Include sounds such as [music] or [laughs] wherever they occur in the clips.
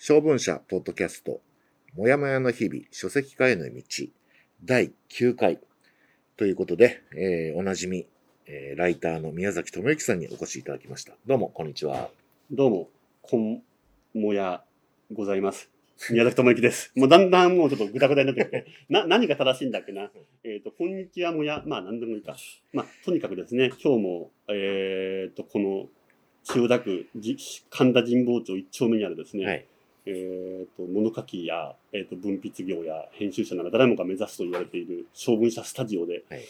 小文社ポッドキャスト、もやもやの日々、書籍化への道、第9回。ということで、えー、おなじみ、えー、ライターの宮崎智之さんにお越しいただきました。どうも、こんにちは。どうも、こんもやございます。宮崎智之です。[laughs] もうだんだんもうちょっとぐだぐだになってきて、な、何が正しいんだっけな。えっ、と、こんにちはもや、まあ何でもいいか。まあ、とにかくですね、今日も、えっ、と、この、千代田区じ神田神保町一丁目にあるですね、はい。えっ、と、物書きや、えっ、と、文筆業や編集者なら誰もが目指すと言われている晶文社スタジオではい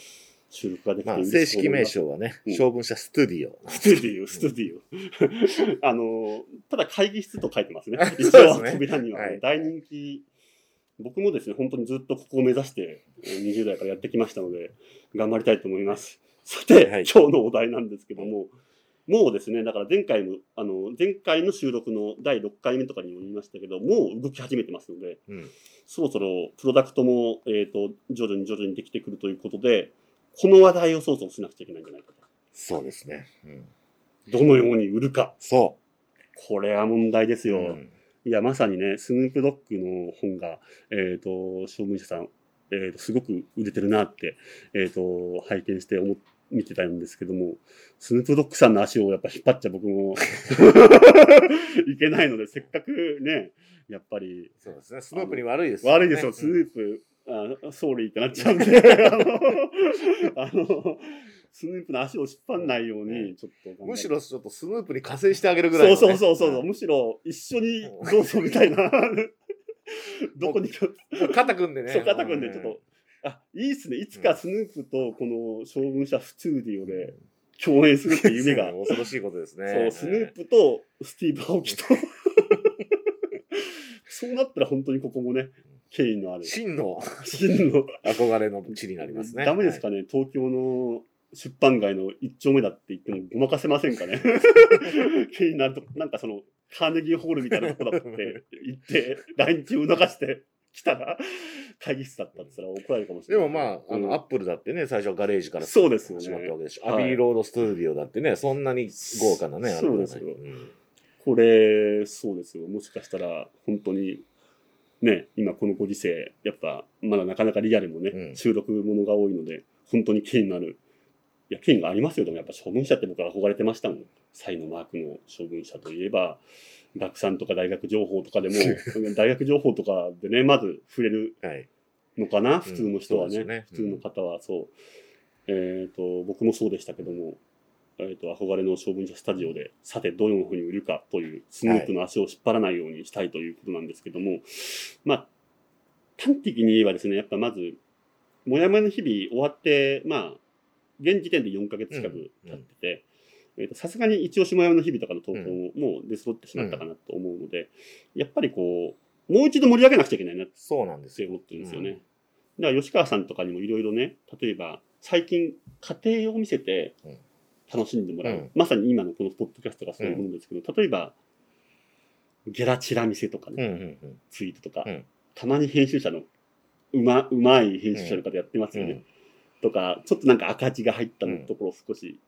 収録ができてまあ、いるんですけども正式名称はね、うん晶文社スタディオ。スタディオ、スタディオ。[laughs] あの、ただ会議室と書いてますねあ。[laughs] 一応、扉には、はい大人気。僕もですね、本当にずっとここを目指して、えー20代からやってきましたので、頑張りたいと思います。さて、はい今日のお題なんですけども、もうですね、だから前回も、あの、前回の収録の第6回目とかにも言いましたけど、もう動き始めてますので、うん。そろそろプロダクトも、えっ、と、徐々に徐々にできてくるということで、この話題をそろそろしなくちゃいけないんじゃないかと。そうですね。うん。どのように売るか。そこれは問題ですう。よ。うんいや、まさにね、スヌープドッグの本が、えっ、と、小文社さん、えっ、と、すごく売れてるなって、えっ、と、拝見して思っ見てたんですけども、スヌープドッグさんの足をやっぱ引っ張っちゃ僕も [laughs] いけないので、せっかくね、やっぱり、そうですね。スヌープに悪いです悪いですよ、うん。スヌープ、あソーリーってなっちゃうんで、[laughs] あの、あのスヌープの足を引っ張んないように、ちょっとむしろちょっとスヌープに加勢してあげるぐらいのね、そうそうそうそう、むしろ一緒にどうぞみたいな。[laughs] どこにか、うん。肩組んでね。そう肩組んでちょっと、あ、いいっすね。いつかスヌープとこの将軍社スツーディオで共演するって夢が。[laughs] 恐ろしいことですね。そう、スヌープとスティーブ・アオキと。そうなったら本当にここもね、権威のある。真の真の。憧れの地になりますね。ダメですかね、東京の出版街の一丁目だって言ってもごまかせませんかね。[laughs] なんかその、カーネギーホールみたいなとこだって [laughs] 言って、来日を促してきたら、会議室だったって言ったら怒られるかもしでれない。もまあ、あの、うん。アップルだってね、最初はガレージからそうですよね。始まったわけですし、はい。アビーロードスタジオだってね、そんなに豪華なね、そうですよ。ん。これ、そうですよ。もしかしたら、本当に、ね、今このご時世、やっぱ、まだなかなかリアルもね、うん。収録ものが多いので、本当に権威のある、いや、権威がありますよ。でもやっぱ将軍者って僕は憧れてましたもん。サイのマークの将軍者といえば、学さんとか大学情報とかでも、[laughs] 大学情報とかでね、まず触れるはい。のかな、普通の人はね。そうですね普通の方はそう。えっ、と、僕もそうでしたけども、えっ、と、憧れの将軍者スタジオで、さて、どのふうに売るかという、スヌープの足を引っ張らないようにしたいということなんですけども、まあ、端的に言えばですね、やっぱまず、もやもやの日々終わって、まあ、現時点で4ヶ月近く経ってて、さすがに一押しもやもやの日々とかの投稿ももう出揃ってしまったかなと思うので、やっぱりこう、もう一度盛り上げなくちゃいけないなっそうなんですよ。て思ってるんですよね。だから吉川さんとかにもいろいろね、例えば最近家庭を見せてうん。楽しんでもらう、うん。まさに今のこのポッドキャストがそういうものですけど、例えばゲラチラ見せとかね、うんうんうん。ツイートとか、うん。たまに編集者のうまうまい編集者の方やってますよね、うん。とかちょっとなんか赤字が入ったのうんところを少し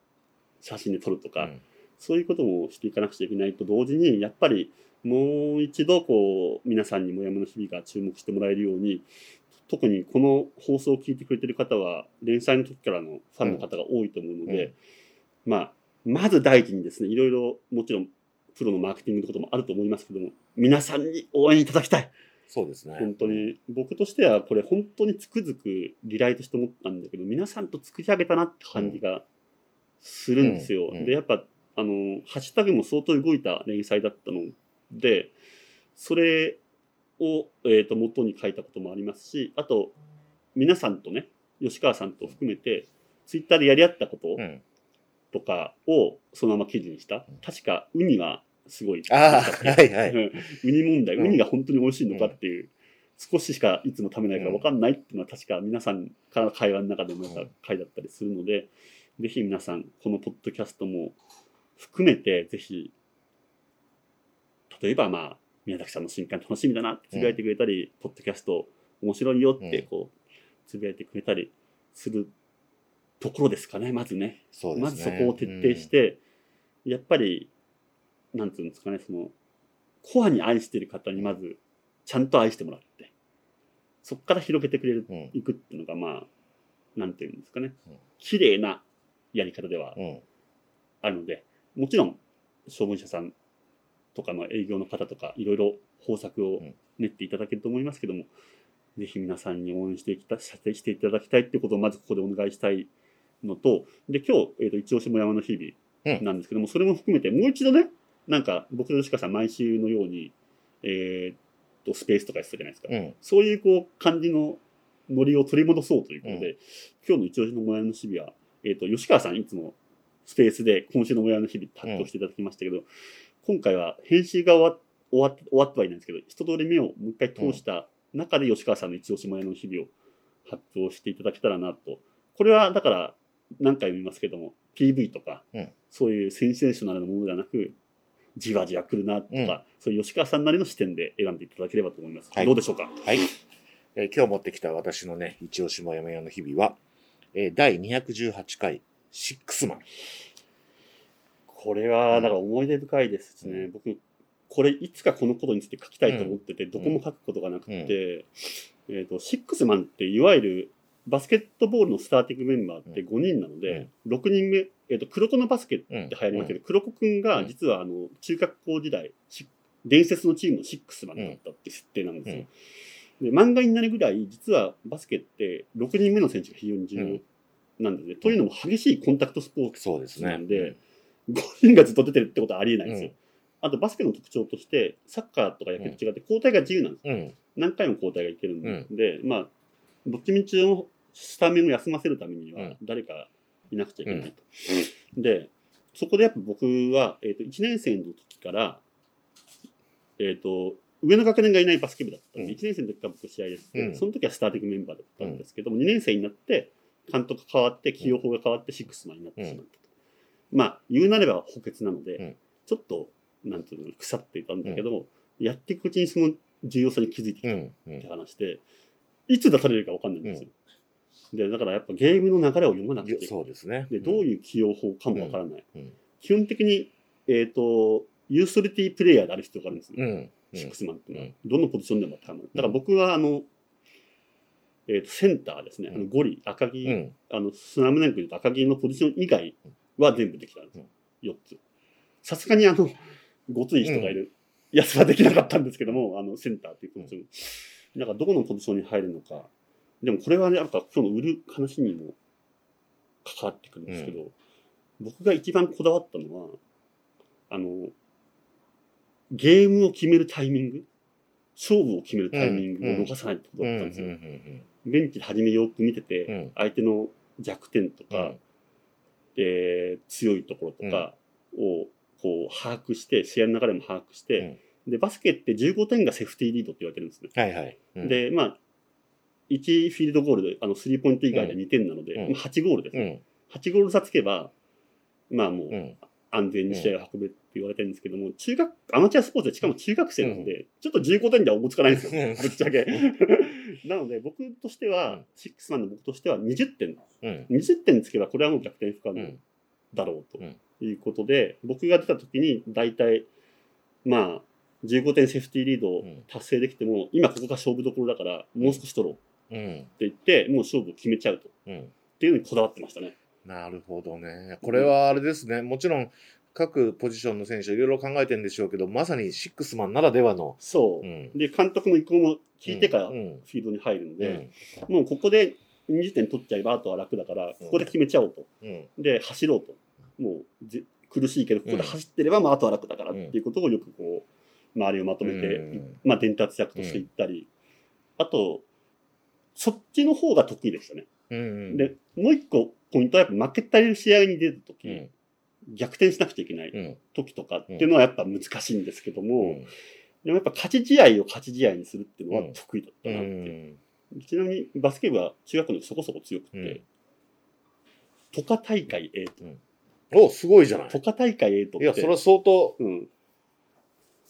写真で撮るとか、うん。そういうこともしていかなくちゃいけないと同時にやっぱりもう一度こう皆さんにもやもの日々が注目してもらえるように特にこの放送を聞いてくれてる方は連載の時からのファンの方が多いと思うので、まあまず第一にですねいろいろもちろんプロのマーケティングのこともあると思いますけども皆さんに応援いただきたい。そうですね。本当に。僕としてはこれ本当につくづくリライとして思ったんだけど皆さんと作り上げたなって感じがするんですよ。うんうん。でやっぱあのハッシュタグも相当動いた連載だったのでそれを、えー、と元に書いたこともありますしあと皆さんとね吉川さんと含めてツイッターでやり合ったことうん。とかをそのまま記事にした。確かウニがすごいああ、はいはい。う [laughs] んウニ問題、うん。ウニが本当に美味しいのかっていう、少ししかいつも食べないから分かんないっていうのは確か皆さんからの会話の中でもやった回だったりするので、ぜひ皆さん、このポッドキャストも含めて、ぜひ、例えばまあ、宮崎さんの新刊楽しみだなってつぶやいてくれたり、ポッドキャスト面白いよってこう、つぶやいてくれたりするところですかね、まずね。そうですね。まずそこを徹底して、やっぱり、なんつうんですかね、その、コアに愛してる方にまず、ちゃんと愛してもらって、そこから広げてくれる、うん。いくっていうのが、まあ、なんていうんですかねうん。綺麗なやり方ではうん。あるので、もちろん、処分者さんとかの営業の方とか、いろいろ方策をうん練っていただけると思いますけども、ぜひ皆さんに応援していきたしてしていただきたいっていうことをまずここでお願いしたいのと、で、今日、えっ、と、一押しも山の日々なんですけども、それも含めて、もう一度ね、なんか、僕と吉川さん毎週のように、えっ、と、スペースとかやってたじゃないですか。うん。そういうこう感じのノリを取り戻そうということで、今日の一押しのもやの日々は、えっ、と、吉川さんいつもスペースで今週のもやの日々担当していただきましたけど、今回は編集が終わ終わって終わってはいないんですけど、一通り目をもう一回通した中で吉川さんの一押しもやの日々を発表していただけたらなと。これはだから何回も言いますけども、PV とか、うんそういうセンセーショナルなものではなく、じわじわ来るなとか、うんそういう吉川さんなりの視点で選んでいただければと思います。はいどうでしょうか？はい。えー今日持ってきた私のね、一押しもやもやの日々は、えー第218回、シックスマン。これは、だから思い出深いですしね、うん。僕、これいつかこのことについて書きたいと思ってて、どこも書くことがなくて、えっ、と、シックスマンっていわゆるバスケットボールのスターティングメンバーって5人なので、6人目、えっ、と、黒子のバスケってうん。流行りますけど、黒子くんが実はあの、中学校時代、し伝説のチームのシックスマンだったって設定なんですよ。で漫画になるぐらい、実はバスケって6人目の選手が非常に重要なんですね。というのも激しいコンタクトスポーツそうですね。なんで、5人がずっと出てるってことはありえないんですよ。うんあとバスケの特徴として、サッカーとか野球と違って交代が自由なんです。うん。何回も交代がいけるんで、まあ、どっちみちのスタメンを休ませるためにはうん誰かいなくちゃいけないと。で、そこでやっぱ僕は、えー、と1年生の時から、えっ、と、上の学年がいないバスケ部だったんで、うん1年生の時から僕試合ですうんその時はスターティングメンバーだったんですけども、2年生になって、監督変わって、起用法が変わって、シックスマンになってしまったと。まあ、言うなれば補欠なので、うんちょっと、なんていうの、腐っていたんだけど、やっていくうちにその重要さに気づいてきたって。話で、いつ出されるか分かんないんですよ。で、だからやっぱゲームの流れを読まなくてそうですね。で、どういう起用法かも分からない。基本的に、えっ、と、ユーストリティプレイヤーである必要があるんですよ。うん。シックスマンっていうのは、うんどのポジションでも当てはまる。だから僕は、あの、えっ、と、センターですね。あのゴリ、赤木、うん。あの、スナムネンクで言うと赤木のポジション以外は全部できたんですよ。4つ。さすがにあの、ごつい人がいるやつはできなかったんですけども、あの、センターっていうポジション。だからどこのポジションに入るのか。でもこれはね、やっぱ今日の売る話にも関わってくるんですけど、僕が一番こだわったのは、あの、ゲームを決めるタイミング、勝負を決めるタイミングを逃さないってこと。だったんですよ。うん。ベンチで初めよく見てて、うん相手の弱点とか、うんえー強いところとかをこう把握して、試合の流れも把握して、で、バスケって15点がセーフティーリードって言われてるんですね。はいはい。うん、で、まあ、1フィールドゴールで、あの、スリーポイント以外で2点なので、うんまあ8ゴールですね。うん。8ゴール差つけば、まあもううん。安全に試合を運べ言われてるんですけども、中学、アマチュアスポーツでしかも中学生なので、ちょっと15点ではおぼつかないんですよ。うんぶっちゃけ。[laughs] なので、僕としては、うんシックスマンの僕としては20点。うん。20点つけばこれはもう逆転不可能うん。だろうとうんいうことで、僕が出た時に大体、まあ、15点セーフティーリードを達成できても、今ここが勝負どころだから、もう少し取ろうってうん。言って、もう勝負を決めちゃうと。っうん。ていうのにこだわってましたね。なるほどね。これはあれですね。もちろん、各ポジションの選手いろいろ考えてるんでしょうけど、まさにシックスマンならではの。そうう。ん。で、監督の意向も聞いてからフうん。ィールドに入るんうで、ん。もうここで20点取っちゃえばあとは楽だから、ここで決めちゃおうと。うん。で、走ろうと。もうぜ苦しいけど、ここで走ってれば、まああとは楽だからっていうことをよくこう、周りをまとめて、うんまあ伝達役としていったり、あと、そっちの方が得意でしたね。うん。で、もう一個ポイントはやっぱ負けたり試合に出るとき、うん。逆転しなくちゃいけないうん。時とかっていうのはやっぱ難しいんですけども、うん。でもやっぱ勝ち試合を勝ち試合にするっていうのは得意だったうなって。ん。ちなみにバスケ部は中学の時そこそこ強くて、うん都下大会 A と。お、すごいじゃない。都下大会 A と。いや、それは相当、うん。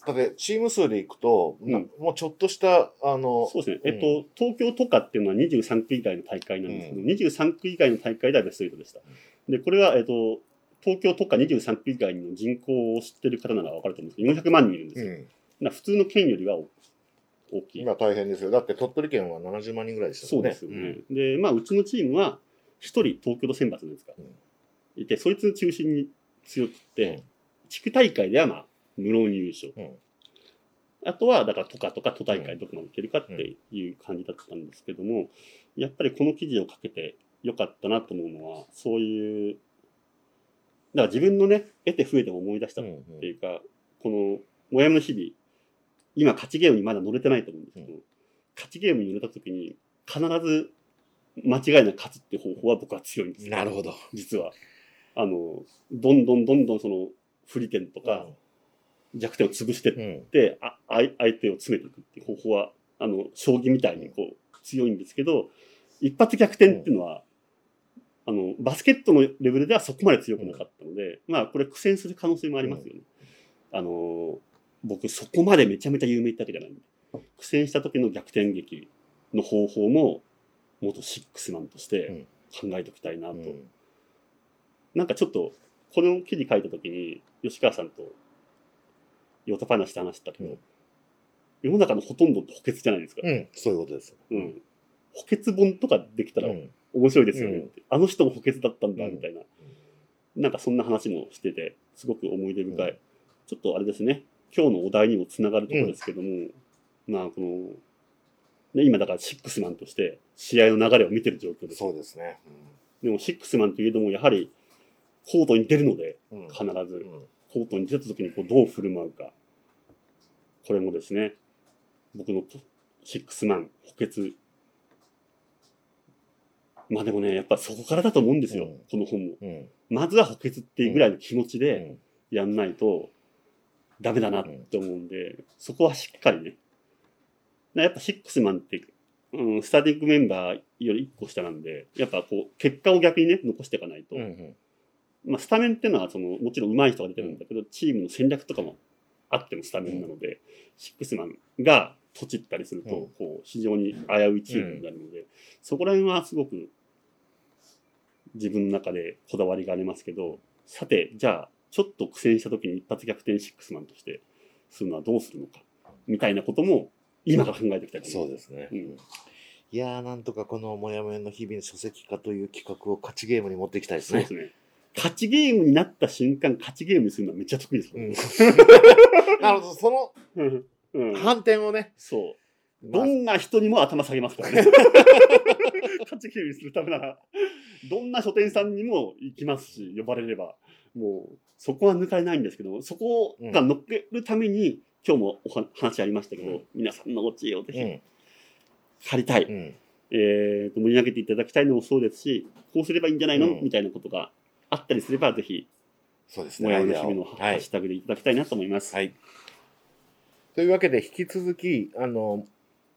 だってチーム数でいくと、うんなもうちょっとした、あの、そうですね。うんえっと、東京都下っていうのは23区以外の大会なんですけど、うん23区以外の大会ではベスト8でした。で、これは、えっと、東京都下23区以外の人口を知ってる方なら分かると思うんですけど、400万人いるんですよ。うん。な普通の県よりは大きい。今大変ですよ。だって鳥取県は70万人ぐらいでしたそう。ですよね。で、まあ、うちのチームは、一人東京都選抜なんですか、うんいて、そいつ中心に強くって、地区大会ではまあ、無論優勝。うんあとは、だから、都下とか都大会どこまでいけるかっていう感じだったんですけども、やっぱりこの記事をかけてよかったなと思うのは、そういう、だから自分のね、得て増えても思い出したっうんうんていうか、この、もやむの日々、今、勝ちゲームにまだ乗れてないと思うんですけど、勝ちゲームに乗れた時に、必ず間違いなく勝つっていう方法は僕は強いんですよなるほど。実は。あの、どんどんどんどんその、不利点とか弱点を潰してっうん。て、あ相相手を詰めていくっていう方法は、あの、将棋みたいにこう、強いんですけど、一発逆転っていうのは、あの、バスケットのレベルではそこまで強くなかったので、まあ、これ苦戦する可能性もありますよね。あの、僕そこまでめちゃめちゃ有名ってわけじゃないんで、苦戦した時の逆転劇の方法も、元シックスマンとして考えておきたいなと。うんなんかちょっと、この記事書いた時に、吉川さんと、ヨタ話して話したけど、うん世の中のほとんどって補欠じゃないですか。うん、そういうことです。うん。補欠本とかできたらうん面白いですよねって、あの人も補欠だったんだ、うんみたいな。なんかそんな話もしてて、すごく思い出深い。うんちょっとあれですね、今日のお題にもつながるところですけども、まあこの、ね、今だからシックスマンとして試合の流れを見てる状況です。そうですね。でもシックスマンといえども、やはりコートに出るので、うん必ずうんコートに出た時にこうどう振る舞うか。これもですね、僕のシックスマン、補欠。まあでもね、やっぱそこからだと思うんですよ、うんこの本も。うんまずは補欠っていうぐらいの気持ちうでんやんないとダメだなって思うんで、そこはしっかりね。やっぱシックスマンって、うん、スターティングメンバーより1個下なんで、やっぱこう、結果を逆にね、残していかないと。うんうんまあ、スタメンっていうのはそのもちろん上手い人が出てるんだけど、チームの戦略とかもあってのスタメンなので、シックスマンがとちったりすると、うんこう非常に危ういチームになるので、そこら辺はすごく自分の中でこだわりがありますけど、さて、じゃあ、ちょっと苦戦した時に一発逆転シックスマンとしてするのはどうするのか、みたいなことも今から考えていきたいと思います。そうですね。うんいやー、なんとかこのもやもやの日々の書籍化という企画を勝ちゲームに持っていきたいですね。すね。勝ちゲームになった瞬間、勝ちゲームにするのはめっちゃ得意ですようんね。[laughs] なるほど、そのうん。うん反転をね、そう。まあ。どんな人にも頭下げますからね。[laughs] 勝ちゲームにするためなら、どんな書店さんにも行きますし、呼ばれれば、もう、そこは抜かれないんですけど、そこが乗っけるために、今日もおは話ありましたけど、うん。皆さんのお知恵をぜひうん。借りたい、うん。えーと、盛り上げていただきたいのもそうですし、こうすればいいんじゃないの、うん。みたいなことがあったりすれば、ぜひ、そうですね。もやアイデアを。の日々のハはいッシュタグでいただきたいなと思います。はい。というわけで、引き続き、あの、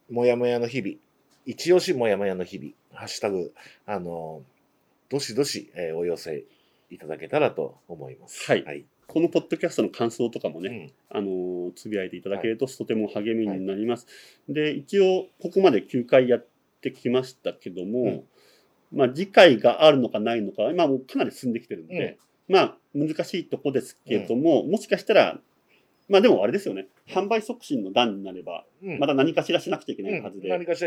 もやもやの日々、一押しもやもやの日々、ハッシュタグ、あの、どしどし、えーお寄せいただけたらと思います。はいはい。このポッドキャストの感想とかもね、うんあのーつぶやいていただけるととても励みになります。で、一応、ここまで9回やってきましたけども、まあ、次回があるのかないのか、今もうかなり進んできてるんで、まあ、難しいとこですけども、もしかしたら、まあでもあれですよね、販売促進の段になれば、うん。また何かしらしなくちゃいけないはずで、うん。何かし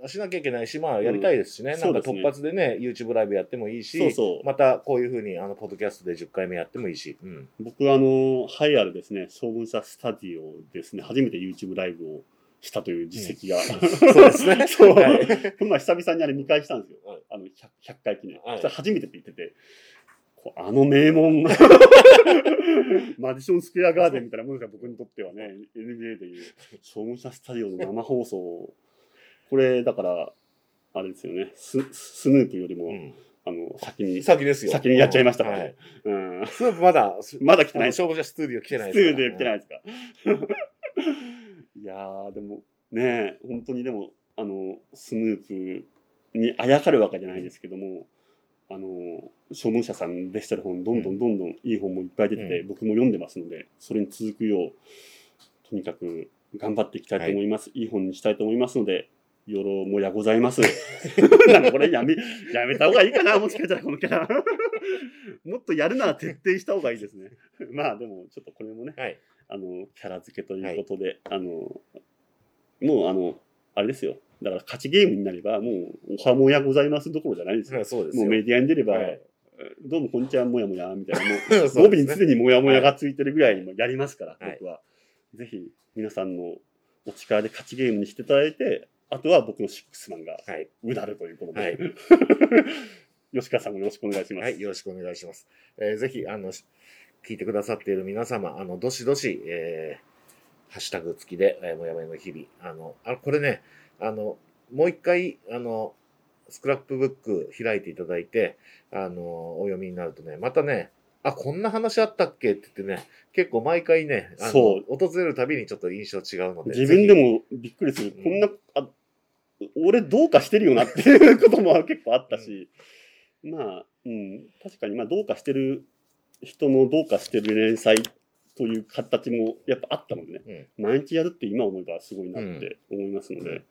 らしなきゃいけないし、まあ、やりたいですしね。うんなんかそうですね。突発でね、YouTube ライブやってもいいし、そうそう。またこういうふうに、あの、ポッドキャストで10回目やってもいいし。うん。僕はあの、ハイアルですね、将軍者スタジオですね、初めて YouTube ライブをしたという実績が、そうですね。[laughs] そう。はい。久々にあれ見返したんですよ。はい。あの 100, 100回記念。はい。初めてって言ってて、あの名門、[laughs] マディションスクエアガーデンみたいなものが僕にとってはね、NBA でいう、将軍者スタジオの生放送、これだから、あれですよね、ススヌープよりも、うんあの先に、先ですよ。先にやっちゃいましたからはねい。うん、スープまだ、まだ来てない消防車スタジオ来てないスですから。ーで来てないですか。いやー、でもね、本当にでも、あの、スヌープにあやかるわけじゃないですけども、あの、書文社さんでしたら本、どんどんどんどんいい本もいっぱい出てて、う僕も読んでますので、それに続くよう、とにかく頑張っていきたいと思います。い、い本にしたいと思いますので、よろもやございます。[laughs] なんかこれやめ、やめた方がいいかな、もしかしたらこのキャラ。[laughs] もっとやるなら徹底した方がいいですね。[laughs] まあでも、ちょっとこれもね、はい。あの、キャラ付けということで、あの、もうあの、あれですよ。だから勝ちゲームになれば、もう、おはもやございますどころじゃないですよ。そうですよ。もうメディアに出れば、はいどうもこんにちは、もやもや、みたいな、もう、[laughs] そう語尾に常にもやもやがついてるぐらいにもやりますから、はい僕は。ぜひ、皆さんのお力で勝ちゲームにしていただいて、あとは僕のシックスマンがはい。うなるということで、はい [laughs] 吉川さんもよろしくお願いします。はい。よろしくお願いします。えーぜひ、あの、し聞いてくださっている皆様、あの、どしどし、えーハッシュタグ付きで、えーもやもやの日々。あの、あこれね、あの、もう一回、あの、スクラップブック開いていただいて、あの、お読みになるとね、またね、あ、こんな話あったっけって言ってね、結構毎回ね、あのそう。訪れるたびにちょっと印象違うので。自分でも、もびっくりする。うん。こんな、あ、俺どうかしてるよなっていうことも結構あったし、まあ、うん、確かに、まあ、どうかしてる人のどうかしてる連載という形もやっぱあったのでね、毎日やるって今思えばすごいなって思いますので、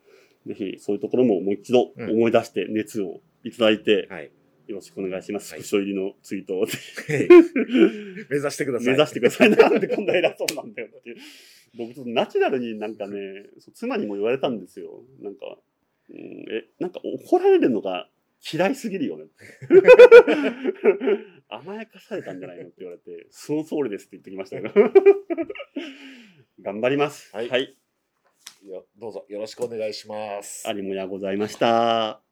ぜひそういうところももう一度うん思い出して熱をいただいて、はい。よろしくお願いします。はいスクショ入りのツイートを [laughs] 目指してください。目指してください。なんでこんな偉そうなんだよっていう。僕ちょっとナチュラルになんかね、妻にも言われたんですよ。なんか、うん、え、なんか怒られるのが嫌いすぎるよね。[laughs] 甘やかされたんじゃないのって言われて、その通りですって言ってきましたけど。[laughs] 頑張ります。はいはい。よどうぞよろしくお願いします。ありもやございました。